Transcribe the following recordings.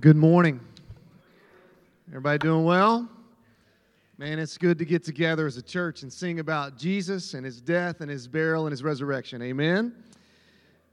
Good morning. Everybody doing well? Man, it's good to get together as a church and sing about Jesus and his death and his burial and his resurrection. Amen.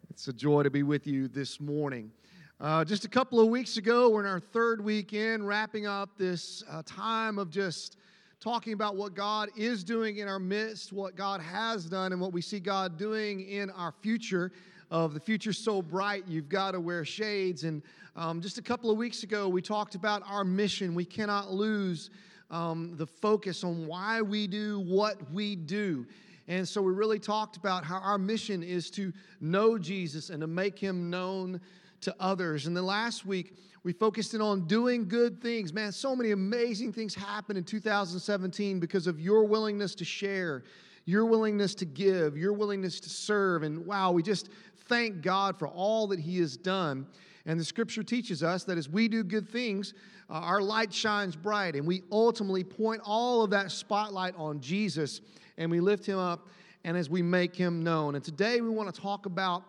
It's a joy to be with you this morning. Uh, just a couple of weeks ago, we're in our third weekend, wrapping up this uh, time of just talking about what God is doing in our midst, what God has done, and what we see God doing in our future. Of the future so bright, you've got to wear shades. And um, just a couple of weeks ago, we talked about our mission. We cannot lose um, the focus on why we do what we do. And so we really talked about how our mission is to know Jesus and to make him known to others. And then last week, we focused in on doing good things. Man, so many amazing things happened in 2017 because of your willingness to share, your willingness to give, your willingness to serve. And wow, we just thank God for all that He has done. And the scripture teaches us that as we do good things, uh, our light shines bright, and we ultimately point all of that spotlight on Jesus and we lift him up and as we make him known. And today we want to talk about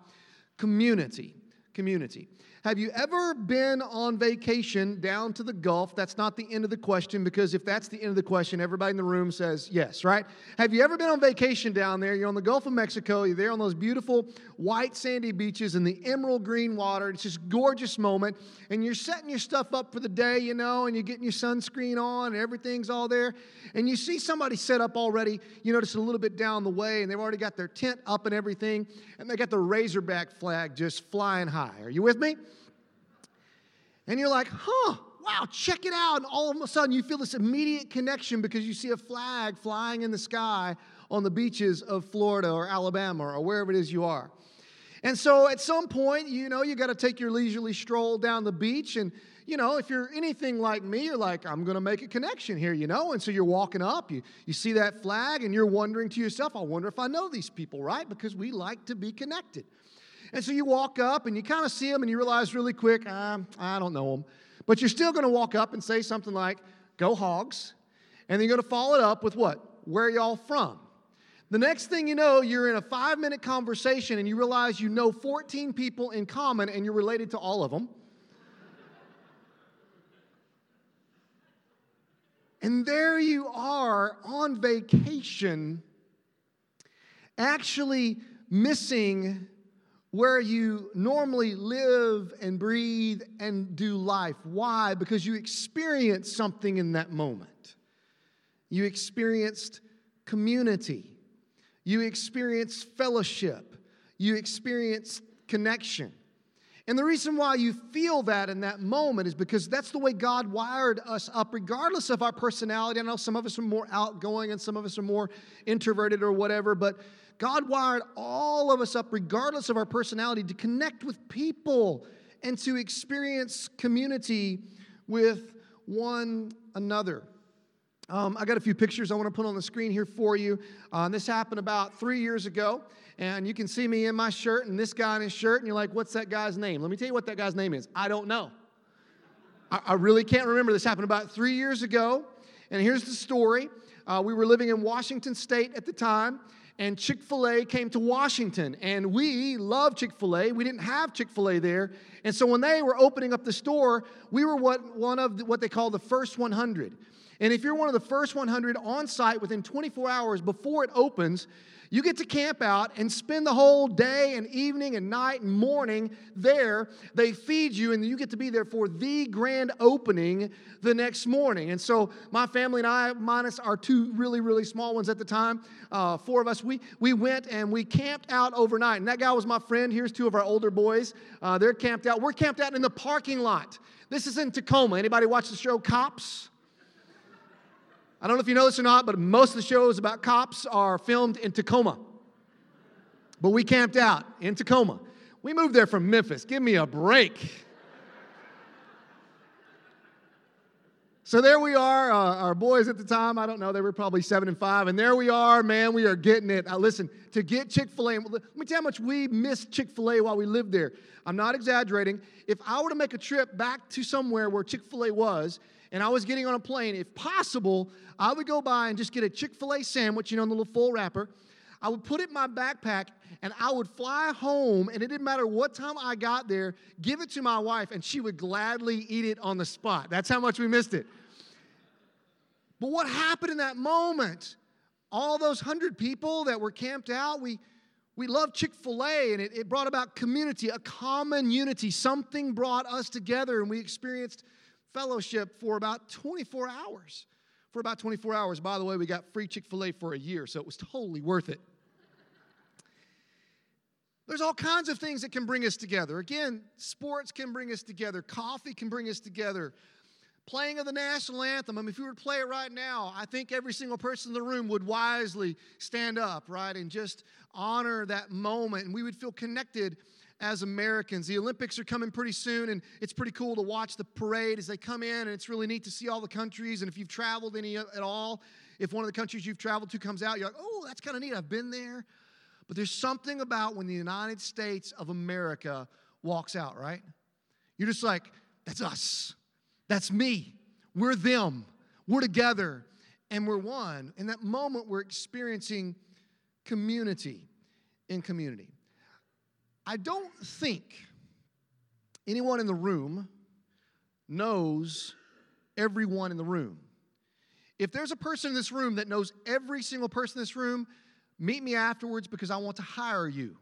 community. Community. Have you ever been on vacation down to the Gulf? That's not the end of the question because if that's the end of the question, everybody in the room says yes, right? Have you ever been on vacation down there? You're on the Gulf of Mexico, you're there on those beautiful white sandy beaches and the emerald green water. It's just gorgeous moment. And you're setting your stuff up for the day, you know, and you're getting your sunscreen on and everything's all there. And you see somebody set up already, you notice a little bit down the way, and they've already got their tent up and everything, and they got the Razorback flag just flying high. Are you with me? And you're like, huh, wow, check it out. And all of a sudden, you feel this immediate connection because you see a flag flying in the sky on the beaches of Florida or Alabama or wherever it is you are. And so at some point, you know, you got to take your leisurely stroll down the beach. And, you know, if you're anything like me, you're like, I'm going to make a connection here, you know? And so you're walking up, you, you see that flag, and you're wondering to yourself, I wonder if I know these people, right? Because we like to be connected. And so you walk up and you kind of see them and you realize really quick, um, I don't know them. But you're still going to walk up and say something like, Go Hogs. And then you're going to follow it up with what? Where y'all from? The next thing you know, you're in a five minute conversation and you realize you know 14 people in common and you're related to all of them. and there you are on vacation, actually missing where you normally live and breathe and do life. Why? Because you experienced something in that moment. You experienced community, you experienced fellowship, you experienced connection. And the reason why you feel that in that moment is because that's the way God wired us up, regardless of our personality. I know some of us are more outgoing and some of us are more introverted or whatever, but God wired all of us up, regardless of our personality, to connect with people and to experience community with one another. Um, I got a few pictures I want to put on the screen here for you. Uh, this happened about three years ago, and you can see me in my shirt and this guy in his shirt, and you're like, what's that guy's name? Let me tell you what that guy's name is. I don't know. I, I really can't remember. This happened about three years ago, and here's the story. Uh, we were living in Washington State at the time, and Chick fil A came to Washington. And we love Chick fil A. We didn't have Chick fil A there. And so when they were opening up the store, we were what, one of the, what they call the first 100. And if you're one of the first 100 on site within 24 hours before it opens, you get to camp out and spend the whole day and evening and night and morning there. They feed you, and you get to be there for the grand opening the next morning. And so, my family and I, minus our two really, really small ones at the time, uh, four of us, we, we went and we camped out overnight. And that guy was my friend. Here's two of our older boys. Uh, they're camped out. We're camped out in the parking lot. This is in Tacoma. Anybody watch the show Cops? I don't know if you know this or not, but most of the shows about cops are filmed in Tacoma. But we camped out in Tacoma. We moved there from Memphis. Give me a break. So there we are, uh, our boys at the time, I don't know, they were probably seven and five, and there we are, man, we are getting it. Listen, to get Chick fil A, let me tell you how much we missed Chick fil A while we lived there. I'm not exaggerating. If I were to make a trip back to somewhere where Chick fil A was, and I was getting on a plane, if possible, I would go by and just get a Chick fil A sandwich, you know, in the little full wrapper. I would put it in my backpack and I would fly home, and it didn't matter what time I got there, give it to my wife, and she would gladly eat it on the spot. That's how much we missed it. But what happened in that moment? All those hundred people that were camped out, we, we loved Chick fil A, and it, it brought about community, a common unity. Something brought us together, and we experienced fellowship for about 24 hours. For about 24 hours. By the way, we got free Chick fil A for a year, so it was totally worth it. There's all kinds of things that can bring us together. Again, sports can bring us together, coffee can bring us together, playing of the national anthem. I mean, if you were to play it right now, I think every single person in the room would wisely stand up, right, and just honor that moment. And we would feel connected as Americans. The Olympics are coming pretty soon, and it's pretty cool to watch the parade as they come in, and it's really neat to see all the countries. And if you've traveled any uh, at all, if one of the countries you've traveled to comes out, you're like, oh, that's kind of neat. I've been there. But there's something about when the United States of America walks out, right? You're just like, that's us. That's me. We're them. We're together and we're one. In that moment, we're experiencing community in community. I don't think anyone in the room knows everyone in the room. If there's a person in this room that knows every single person in this room, meet me afterwards because I want to hire you.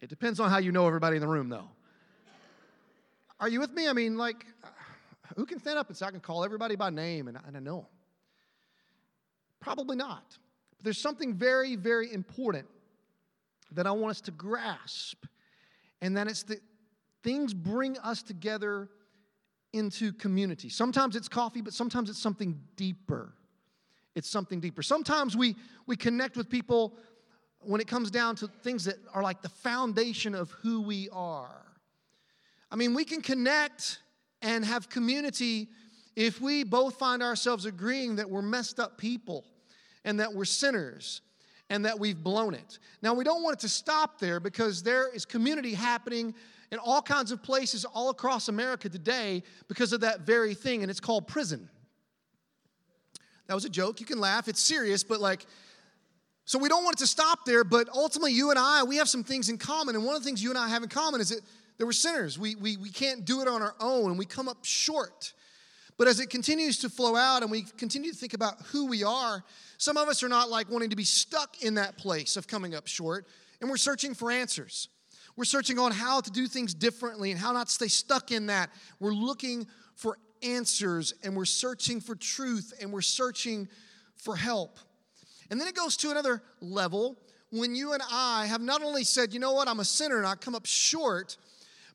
It depends on how you know everybody in the room, though. Are you with me? I mean, like, who can stand up and say, I can call everybody by name and, and I know them? Probably not. But there's something very, very important that I want us to grasp, and that it's that things bring us together into community. Sometimes it's coffee, but sometimes it's something deeper. It's something deeper. Sometimes we, we connect with people when it comes down to things that are like the foundation of who we are. I mean, we can connect and have community if we both find ourselves agreeing that we're messed up people and that we're sinners and that we've blown it. Now, we don't want it to stop there because there is community happening in all kinds of places all across America today because of that very thing, and it's called prison. That was a joke. You can laugh. It's serious, but like, so we don't want it to stop there, but ultimately, you and I, we have some things in common. And one of the things you and I have in common is that, that we're sinners. We, we, we can't do it on our own, and we come up short. But as it continues to flow out and we continue to think about who we are, some of us are not like wanting to be stuck in that place of coming up short, and we're searching for answers. We're searching on how to do things differently and how not to stay stuck in that. We're looking for answers and we're searching for truth and we're searching for help. And then it goes to another level when you and I have not only said, you know what, I'm a sinner and I come up short,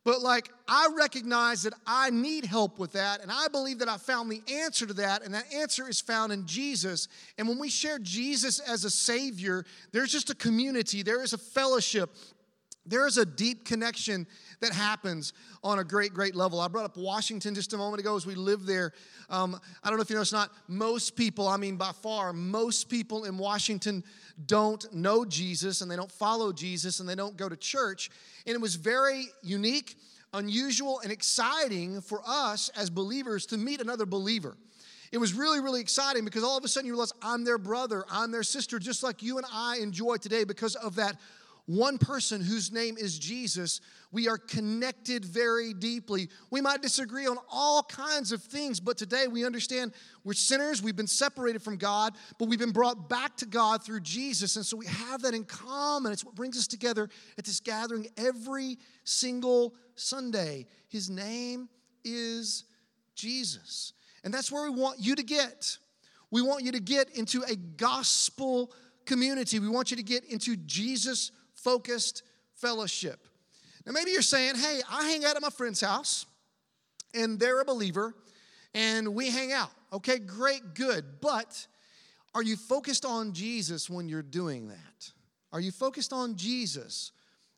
but like, I recognize that I need help with that, and I believe that I found the answer to that, and that answer is found in Jesus. And when we share Jesus as a Savior, there's just a community, there is a fellowship, there is a deep connection that happens on a great, great level. I brought up Washington just a moment ago as we live there. Um, I don't know if you know, it's not most people, I mean, by far, most people in Washington don't know Jesus and they don't follow Jesus and they don't go to church. And it was very unique, unusual, and exciting for us as believers to meet another believer. It was really, really exciting because all of a sudden you realize I'm their brother, I'm their sister, just like you and I enjoy today because of that one person whose name is Jesus, we are connected very deeply. We might disagree on all kinds of things, but today we understand we're sinners, we've been separated from God, but we've been brought back to God through Jesus. And so we have that in common. It's what brings us together at this gathering every single Sunday. His name is Jesus. And that's where we want you to get. We want you to get into a gospel community. We want you to get into Jesus focused fellowship. Now, maybe you're saying, hey, I hang out at my friend's house and they're a believer and we hang out. Okay, great, good. But are you focused on Jesus when you're doing that? Are you focused on Jesus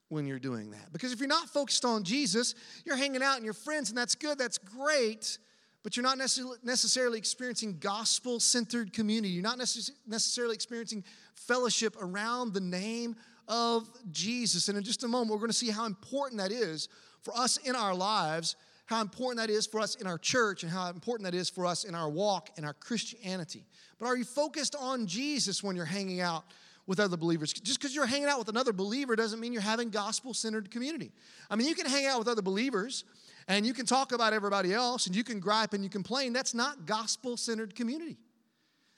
when you're doing that? Because if you're not focused on Jesus, you're hanging out and your friends, and that's good, that's great, but you're not necessarily experiencing gospel centered community. You're not necessarily experiencing fellowship around the name of Jesus. And in just a moment, we're going to see how important that is for us in our lives how important that is for us in our church and how important that is for us in our walk and our Christianity. But are you focused on Jesus when you're hanging out with other believers? Just because you're hanging out with another believer doesn't mean you're having gospel centered community. I mean, you can hang out with other believers and you can talk about everybody else and you can gripe and you complain. That's not gospel centered community.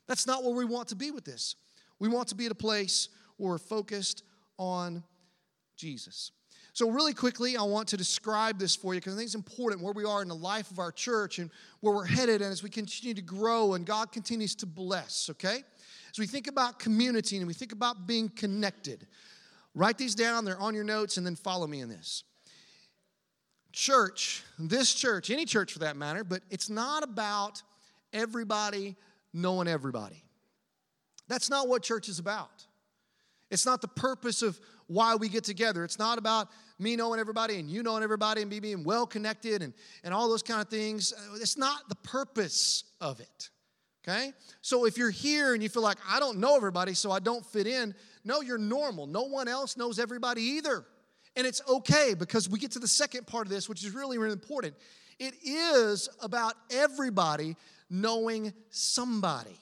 That's not where we want to be with this. We want to be at a place where we're focused on Jesus. So, really quickly, I want to describe this for you because I think it's important where we are in the life of our church and where we're headed and as we continue to grow and God continues to bless, okay? As we think about community and we think about being connected, write these down, they're on your notes, and then follow me in this. Church, this church, any church for that matter, but it's not about everybody knowing everybody. That's not what church is about. It's not the purpose of why we get together. It's not about me knowing everybody and you knowing everybody and me being well connected and, and all those kind of things. Uh, it's not the purpose of it. Okay? So if you're here and you feel like, I don't know everybody, so I don't fit in, no, you're normal. No one else knows everybody either. And it's okay because we get to the second part of this, which is really, really important. It is about everybody knowing somebody.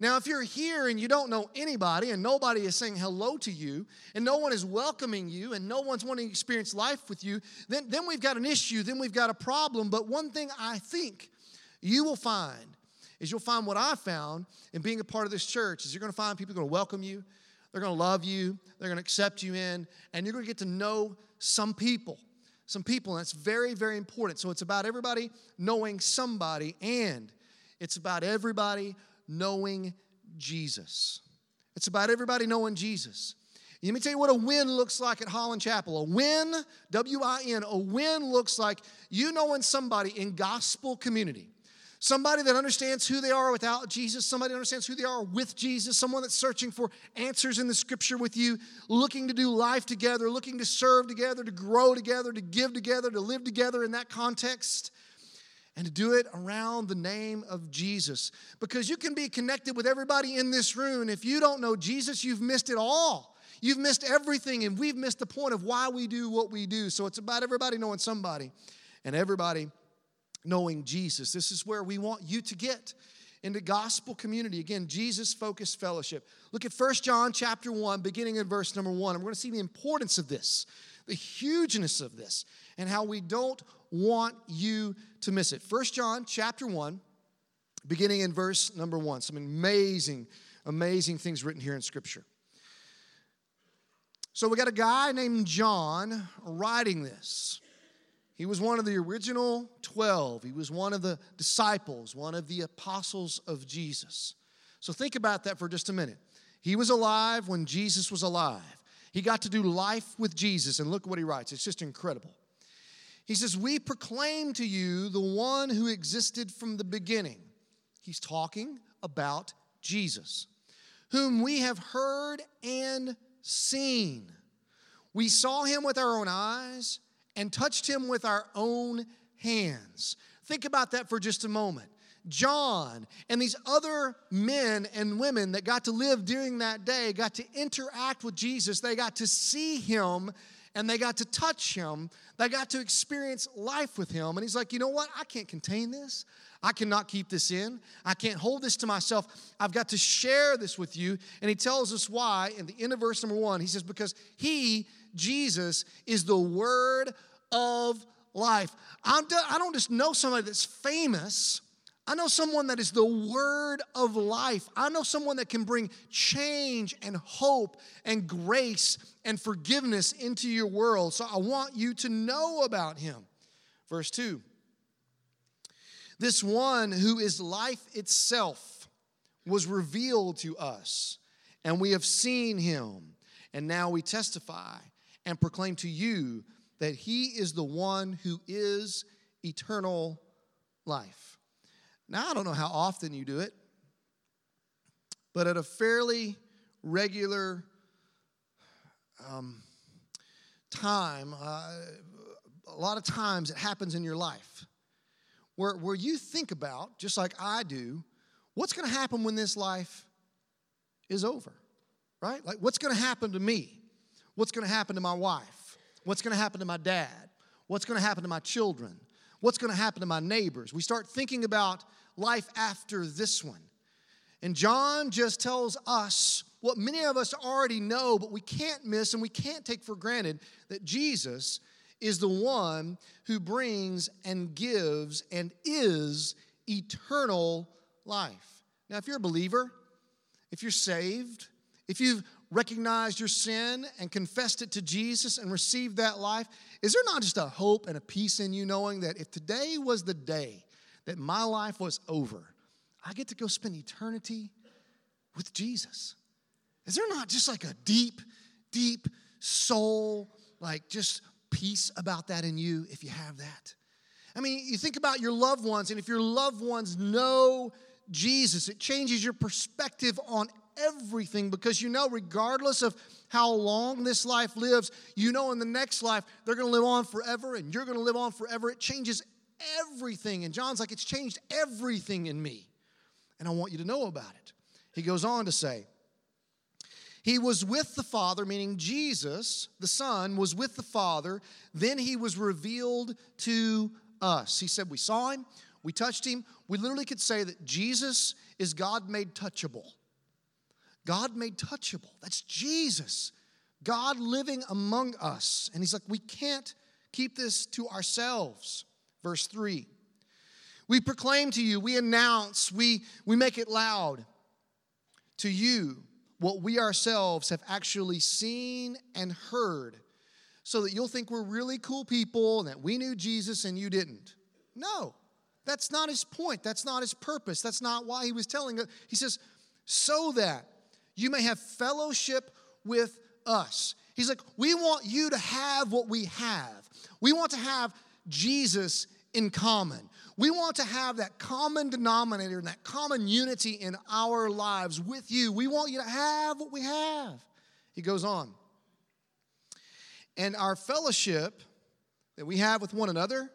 Now, if you're here and you don't know anybody and nobody is saying hello to you and no one is welcoming you and no one's wanting to experience life with you, then, then we've got an issue, then we've got a problem. But one thing I think you will find is you'll find what I found in being a part of this church is you're going to find people going to welcome you, they're going to love you, they're going to accept you in, and you're going to get to know some people. Some people, and that's very, very important. So it's about everybody knowing somebody, and it's about everybody knowing Jesus. It's about everybody knowing Jesus. Let me tell you what a win looks like at Holland Chapel. A win, W I N, a win looks like you knowing somebody in gospel community. Somebody that understands who they are without Jesus, somebody that understands who they are with Jesus, someone that's searching for answers in the scripture with you, looking to do life together, looking to serve together, to grow together, to give together, to live together in that context and to do it around the name of Jesus. Because you can be connected with everybody in this room. If you don't know Jesus, you've missed it all. You've missed everything, and we've missed the point of why we do what we do. So it's about everybody knowing somebody and everybody knowing Jesus. This is where we want you to get into gospel community. Again, Jesus focused fellowship. Look at First John chapter 1, beginning in verse number 1. And we're going to see the importance of this, the hugeness of this, and how we don't want you to miss it. First John chapter 1, beginning in verse number 1. Some amazing, amazing things written here in Scripture. So we got a guy named John writing this. He was one of the original 12. He was one of the disciples, one of the apostles of Jesus. So think about that for just a minute. He was alive when Jesus was alive. He got to do life with Jesus, and look what he writes. It's just incredible. He says, We proclaim to you the one who existed from the beginning. He's talking about Jesus, whom we have heard and seen. We saw him with our own eyes and touched him with our own hands. Think about that for just a moment. John and these other men and women that got to live during that day got to interact with Jesus. They got to see him and they got to touch him. They got to experience life with him. And he's like, you know what? I can't contain this. I cannot keep this in. I can't hold this to myself. I've got to share this with you. And he tells us why in the end of verse number one. He says, Because he, Jesus, is the word of life. I'm, I don't just know somebody that's famous. I know someone that is the word of life. I know someone that can bring change and hope and grace and forgiveness into your world. So I want you to know about him. Verse 2 This one who is life itself was revealed to us, and we have seen him, and now we testify and proclaim to you that he is the one who is eternal life. Now, I don't know how often you do it, but at a fairly regular um, time, uh, a lot of times it happens in your life where, where you think about, just like I do, what's going to happen when this life is over, right? Like, what's going to happen to me? What's going to happen to my wife? What's going to happen to my dad? What's going to happen to my children? What's going to happen to my neighbors? We start thinking about life after this one. And John just tells us what many of us already know, but we can't miss and we can't take for granted that Jesus is the one who brings and gives and is eternal life. Now, if you're a believer, if you're saved, if you've recognized your sin and confessed it to Jesus and received that life, is there not just a hope and a peace in you knowing that if today was the day that my life was over, I get to go spend eternity with Jesus? Is there not just like a deep, deep soul, like just peace about that in you if you have that? I mean, you think about your loved ones, and if your loved ones know Jesus, it changes your perspective on everything because you know, regardless of how long this life lives, you know, in the next life, they're going to live on forever and you're going to live on forever. It changes everything. And John's like, it's changed everything in me. And I want you to know about it. He goes on to say, he was with the Father, meaning Jesus, the Son, was with the Father. Then he was revealed to us. He said, We saw him, we touched him. We literally could say that Jesus is God made touchable. God made touchable. That's Jesus. God living among us. And he's like, we can't keep this to ourselves. Verse 3. We proclaim to you, we announce, we, we make it loud to you what we ourselves have actually seen and heard, so that you'll think we're really cool people and that we knew Jesus and you didn't. No, that's not his point. That's not his purpose. That's not why he was telling us. He says, so that you may have fellowship with us. He's like, we want you to have what we have. We want to have Jesus in common. We want to have that common denominator and that common unity in our lives with you. We want you to have what we have. He goes on. And our fellowship that we have with one another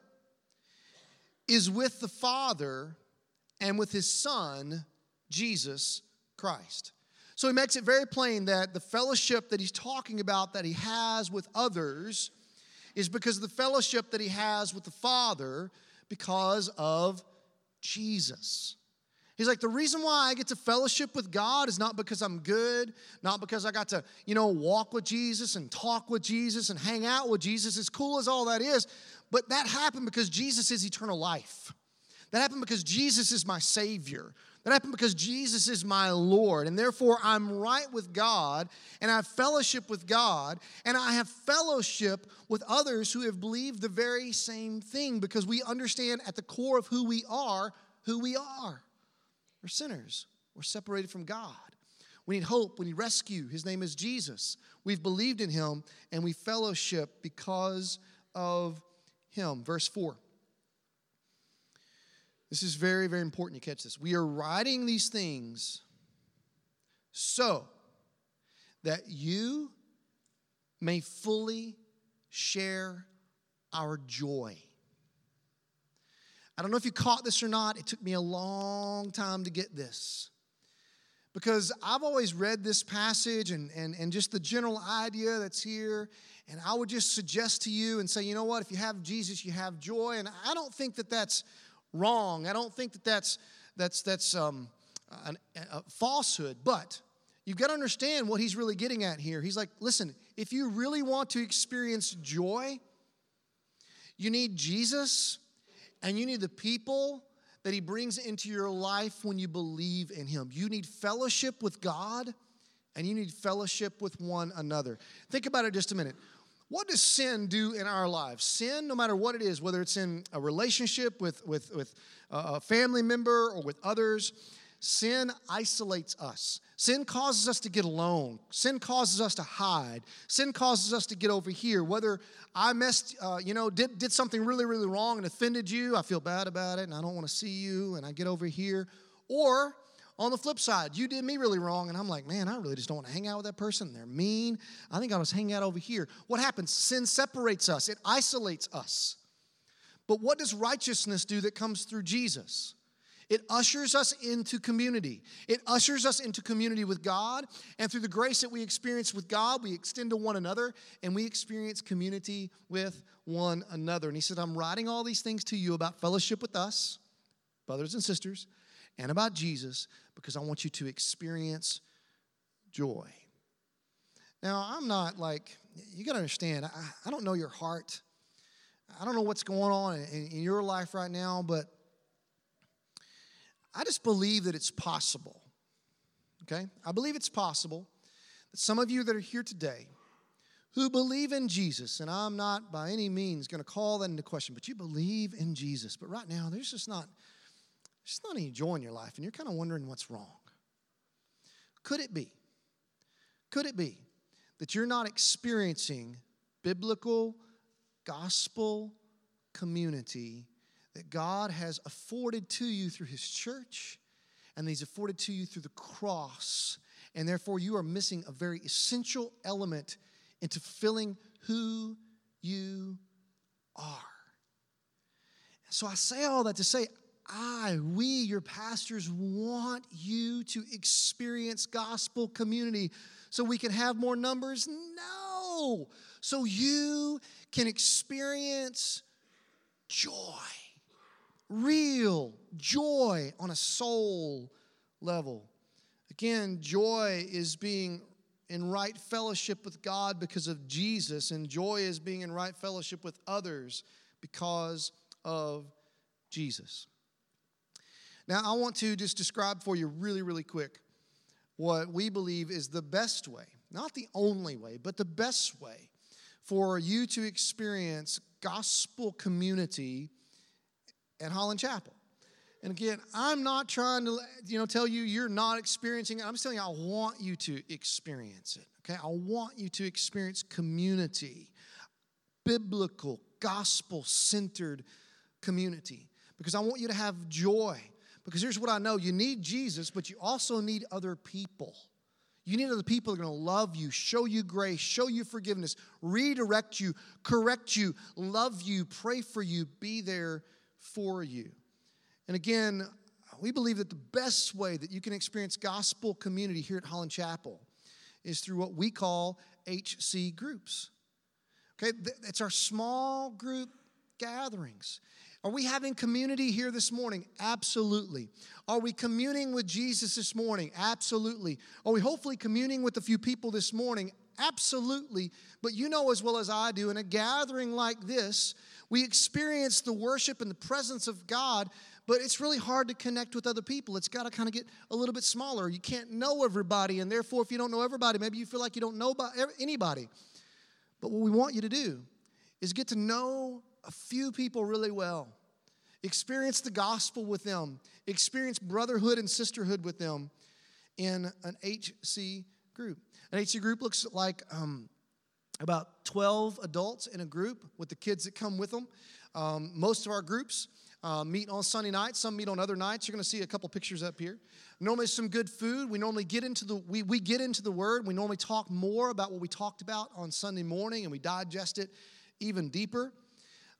is with the Father and with his Son, Jesus Christ. So he makes it very plain that the fellowship that he's talking about that he has with others is because of the fellowship that he has with the Father because of Jesus. He's like, the reason why I get to fellowship with God is not because I'm good, not because I got to, you know, walk with Jesus and talk with Jesus and hang out with Jesus, as cool as all that is, but that happened because Jesus is eternal life. That happened because Jesus is my Savior. That happened because Jesus is my Lord, and therefore I'm right with God, and I have fellowship with God, and I have fellowship with others who have believed the very same thing because we understand at the core of who we are who we are. We're sinners, we're separated from God. We need hope, we need rescue. His name is Jesus. We've believed in him, and we fellowship because of him. Verse 4. This is very, very important you catch this. We are writing these things so that you may fully share our joy. I don't know if you caught this or not. It took me a long time to get this. Because I've always read this passage and, and, and just the general idea that's here. And I would just suggest to you and say, you know what, if you have Jesus, you have joy. And I don't think that that's wrong. I don't think that that's, that's, that's um, a, a falsehood, but you've got to understand what he's really getting at here. He's like, listen, if you really want to experience joy, you need Jesus and you need the people that he brings into your life when you believe in him. You need fellowship with God and you need fellowship with one another. Think about it just a minute. What does sin do in our lives? Sin, no matter what it is, whether it's in a relationship with, with, with a family member or with others, sin isolates us. Sin causes us to get alone. Sin causes us to hide. Sin causes us to get over here. Whether I messed, uh, you know, did, did something really, really wrong and offended you, I feel bad about it and I don't want to see you and I get over here. Or on the flip side, you did me really wrong, and I'm like, man, I really just don't want to hang out with that person. They're mean. I think I was hanging out over here. What happens? Sin separates us, it isolates us. But what does righteousness do that comes through Jesus? It ushers us into community. It ushers us into community with God. And through the grace that we experience with God, we extend to one another and we experience community with one another. And he said, I'm writing all these things to you about fellowship with us, brothers and sisters, and about Jesus because I want you to experience joy. Now, I'm not like, you got to understand, I, I, don't know your heart. I don't know what's going on in, in your life right now, but I just believe that it's possible. Okay? I believe it's possible that some of you that are here today who believe in Jesus, and I'm not by any means going to call that into question, but you believe in Jesus, but right now there's just not, there's not any joy in your life, and you're kind of wondering what's wrong. Could it be? Could it be that you're not experiencing biblical, gospel community that God has afforded to you through His church and He's afforded to you through the cross. And therefore, you are missing a very essential element into filling who you are. So I say all that to say, I, we, your pastors, want you to experience gospel community so we can have more numbers? No. So you can experience joy real joy on a soul level. Again, joy is being in right fellowship with God because of Jesus, and joy is being in right fellowship with others because of Jesus. Now, I want to just describe for you really, really quick what we believe is the best way, not the only way, but the best way for you to experience gospel community at Holland Chapel. And again, I'm not trying to you know tell you you're not experiencing it. I'm just telling you I want you to experience it. Okay? I want you to experience community, biblical, gospel-centered community because I want you to have joy. Because here's what I know, you need Jesus, but you also need other people. You need other people that are going to love you, show you grace, show you forgiveness, redirect you, correct you, love you, pray for you, be there for you. And again, we believe that the best way that you can experience gospel community here at Holland Chapel is through what we call HC groups. Okay, it's our small group gatherings. Are we having community here this morning? Absolutely. Are we communing with Jesus this morning? Absolutely. Are we hopefully communing with a few people this morning? Absolutely. But you know as well as I do, in a gathering like this, we experience the worship and the presence of God, but it's really hard to connect with other people. It's got to kind of get a little bit smaller. You can't know everybody, and therefore, if you don't know everybody, maybe you feel like you don't know anybody. But what we want you to do is get to know a few people really well, experience the gospel with them, experience brotherhood and sisterhood with them in an HC group. An HC group looks like um, about 12 adults in a group with the kids that come with them. Um, most of our groups uh, meet on Sunday nights. Some meet on other nights. You're going to see a couple pictures up here. Normally, some good food. We normally get into the we, we get into the Word. We normally talk more about what we talked about on Sunday morning, and we digest it even deeper.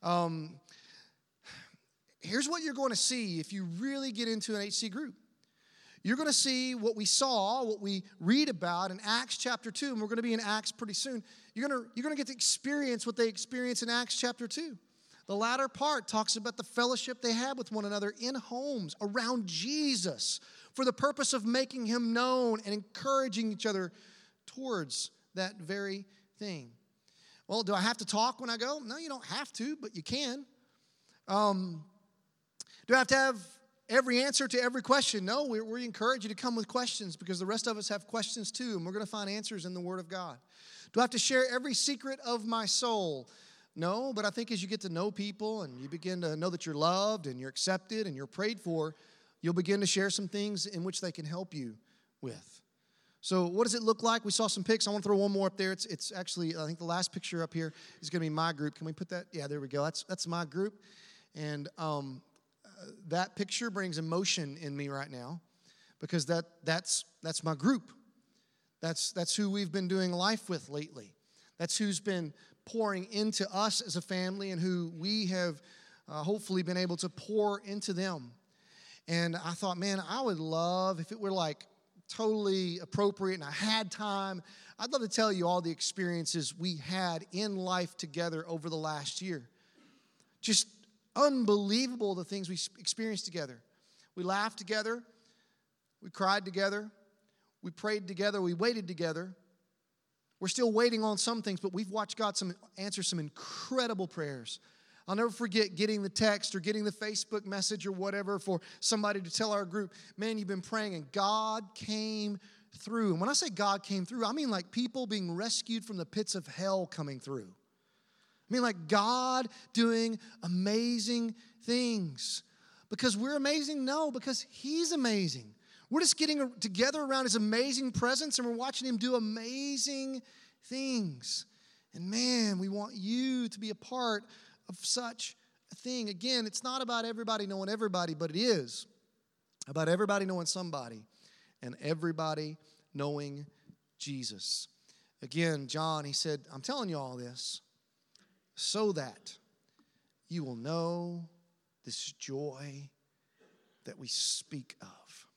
Um, here's what you're going to see if you really get into an HC group you're going to see what we saw, what we read about in Acts chapter 2, and we're going to be in Acts pretty soon. You're going to, you're going to get to experience what they experience in Acts chapter 2. The latter part talks about the fellowship they had with one another in homes around Jesus for the purpose of making him known and encouraging each other towards that very thing. Well, do I have to talk when I go? No, you don't have to, but you can. Um, do I have to have every answer to every question. No, we, we encourage you to come with questions because the rest of us have questions too, and we're going to find answers in the Word of God. Do I have to share every secret of my soul? No, but I think as you get to know people and you begin to know that you're loved and you're accepted and you're prayed for, you'll begin to share some things in which they can help you with. So, what does it look like? We saw some pics. I want to throw one more up there. It's, it's actually, I think the last picture up here is going to be my group. Can we put that? Yeah, there we go. That's, that's my group. And um, that picture brings emotion in me right now because that, that's, that's my group. That's, that's who we've been doing life with lately. That's who's been pouring into us as a family and who we have uh, hopefully been able to pour into them. And I thought, man, I would love if it were like totally appropriate and I had time, I'd love to tell you all the experiences we had in life together over the last year. Just unbelievable the things we experienced together. We laughed together, we cried together, we prayed together, we waited together. We're still waiting on some things, but we've watched God some, answer some incredible prayers. I'll never forget getting the text or getting the Facebook message or whatever for somebody to tell our group, man, you've been praying and God came through. And when I say God came through, I mean like people being rescued from the pits of hell coming through. I mean like God doing amazing things. Because we're amazing? No, because He's amazing. We're just getting together around His amazing presence and we're watching Him do amazing things. And man, we want you to be a part of such a thing. Again, it's not about everybody knowing everybody, but it is about everybody knowing somebody and everybody knowing Jesus. Again, John, he said, I'm telling you all this so that you will know this joy that we speak of.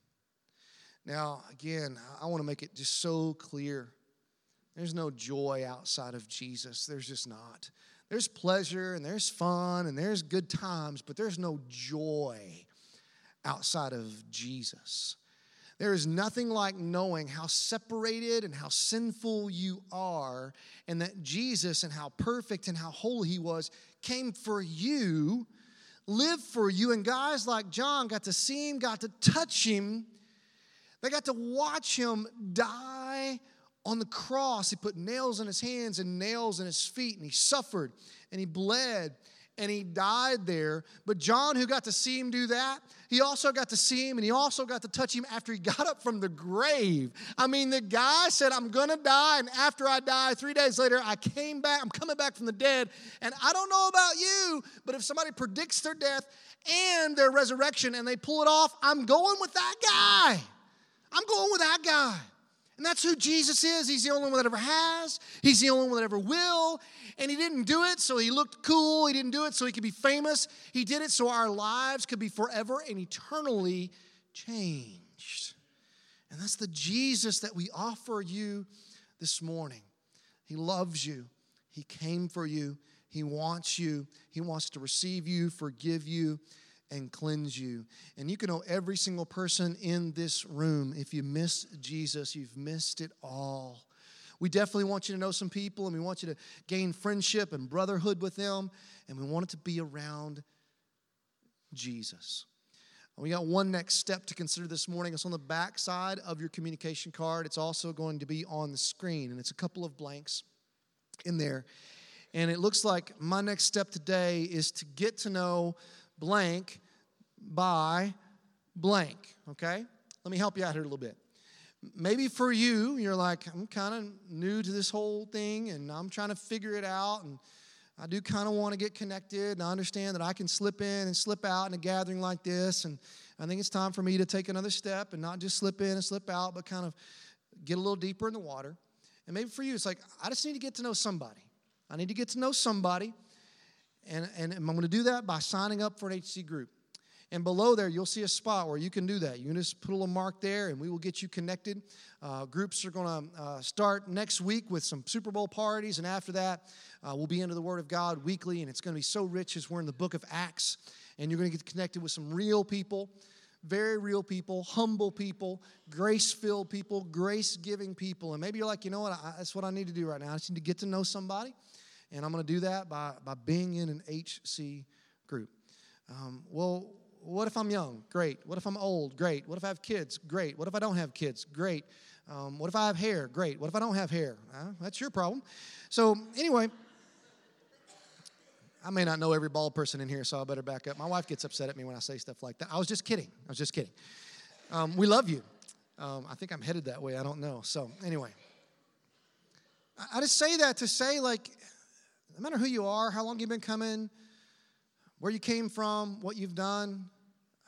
Now, again, I want to make it just so clear. There's no joy outside of Jesus. There's just not. There's pleasure and there's fun and there's good times, but there's no joy outside of Jesus. There is nothing like knowing how separated and how sinful you are, and that Jesus and how perfect and how holy He was came for you, lived for you. And guys like John got to see Him, got to touch Him, they got to watch Him die on the cross, he put nails in his hands and nails in his feet, and he suffered and he bled and he died there. But John, who got to see him do that, he also got to see him and he also got to touch him after he got up from the grave. I mean, the guy said, I'm gonna die, and after I die, three days later, I came back, I'm coming back from the dead. And I don't know about you, but if somebody predicts their death and their resurrection and they pull it off, I'm going with that guy. I'm going with that guy. And that's who Jesus is. He's the only one that ever has, He's the only one that ever will. And He didn't do it so He looked cool. He didn't do it so He could be famous. He did it so our lives could be forever and eternally changed. And that's the Jesus that we offer you this morning. He loves you, He came for you, He wants you, He wants to receive you, forgive you and cleanse you. And you can know every single person in this room. If you miss Jesus, you've missed it all. We definitely want you to know some people and we want you to gain friendship and brotherhood with them. And we want it to be around Jesus. We got one next step to consider this morning. It's on the back side of your communication card. It's also going to be on the screen, and it's a couple of blanks in there. And it looks like my next step today is to get to know blank by blank, okay? Let me help you out here a little bit. Maybe for you, you're like, I'm kind of new to this whole thing and I'm trying to figure it out. And I do kind of want to get connected and I understand that I can slip in and slip out in a gathering like this. And I think it's time for me to take another step and not just slip in and slip out, but kind of get a little deeper in the water. And maybe for you, it's like, I just need to get to know somebody. I need to get to know somebody and, and I'm going to do that by signing up for an HC group. And below there, you'll see a spot where you can do that. You can just put a little mark there, and we will get you connected. Uh, groups are going to uh, start next week with some Super Bowl parties, and after that, uh, we'll be into the Word of God weekly, and it's going to be so rich as we're in the book of Acts, and you're going to get connected with some real people, very real people, humble people, grace filled people, grace giving people. And maybe you're like, you know what, I, that's what I need to do right now. I just need to get to know somebody. And I'm going to do that by, by being in an HC group. Um, well, what if I'm young? Great. What if I'm old? Great. What if I have kids? Great. What if I don't have kids? Great. Um, what if I have hair? Great. What if I don't have hair? Uh, that's your problem. So, anyway, I may not know every bald person in here, so I better back up. My wife gets upset at me when I say stuff like that. I was just kidding. I was just kidding. Um, we love you. Um, I think I'm headed that way. I don't know. So, anyway, I, I just say that to say, like, no matter who you are, how long you've been coming, where you came from, what you've done,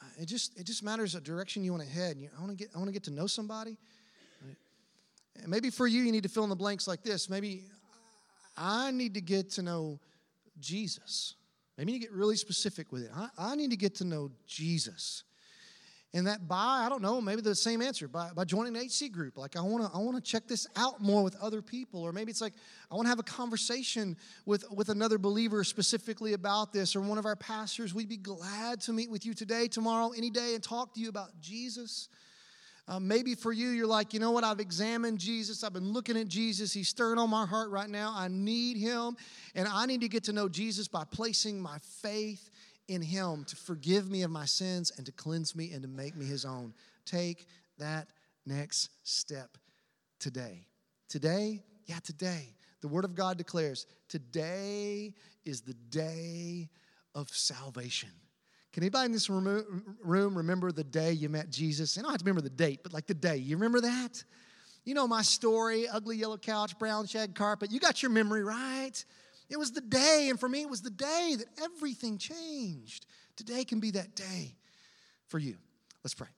uh, it just it just matters the direction you want to head. You, I want to get I want to get to know somebody. And maybe for you, you need to fill in the blanks like this. Maybe I need to get to know Jesus. Maybe you get really specific with it. I, I need to get to know Jesus. And that by, I don't know, maybe the same answer, by, by joining an HC group. Like I wanna, I wanna check this out more with other people. Or maybe it's like I wanna have a conversation with, with another believer specifically about this, or one of our pastors. We'd be glad to meet with you today, tomorrow, any day, and talk to you about Jesus. Uh, maybe for you, you're like, you know what? I've examined Jesus. I've been looking at Jesus. He's stirring on my heart right now. I need him. And I need to get to know Jesus by placing my faith in him to forgive me of my sins and to cleanse me and to make me his own. Take that next step today. Today, yeah, today. The word of God declares today is the day of salvation. Can anybody in this room remember the day you met Jesus? And I don't have to remember the date, but like the day. You remember that? You know my story ugly yellow couch, brown shag carpet. You got your memory right. It was the day, and for me, it was the day that everything changed. Today can be that day for you. Let's pray.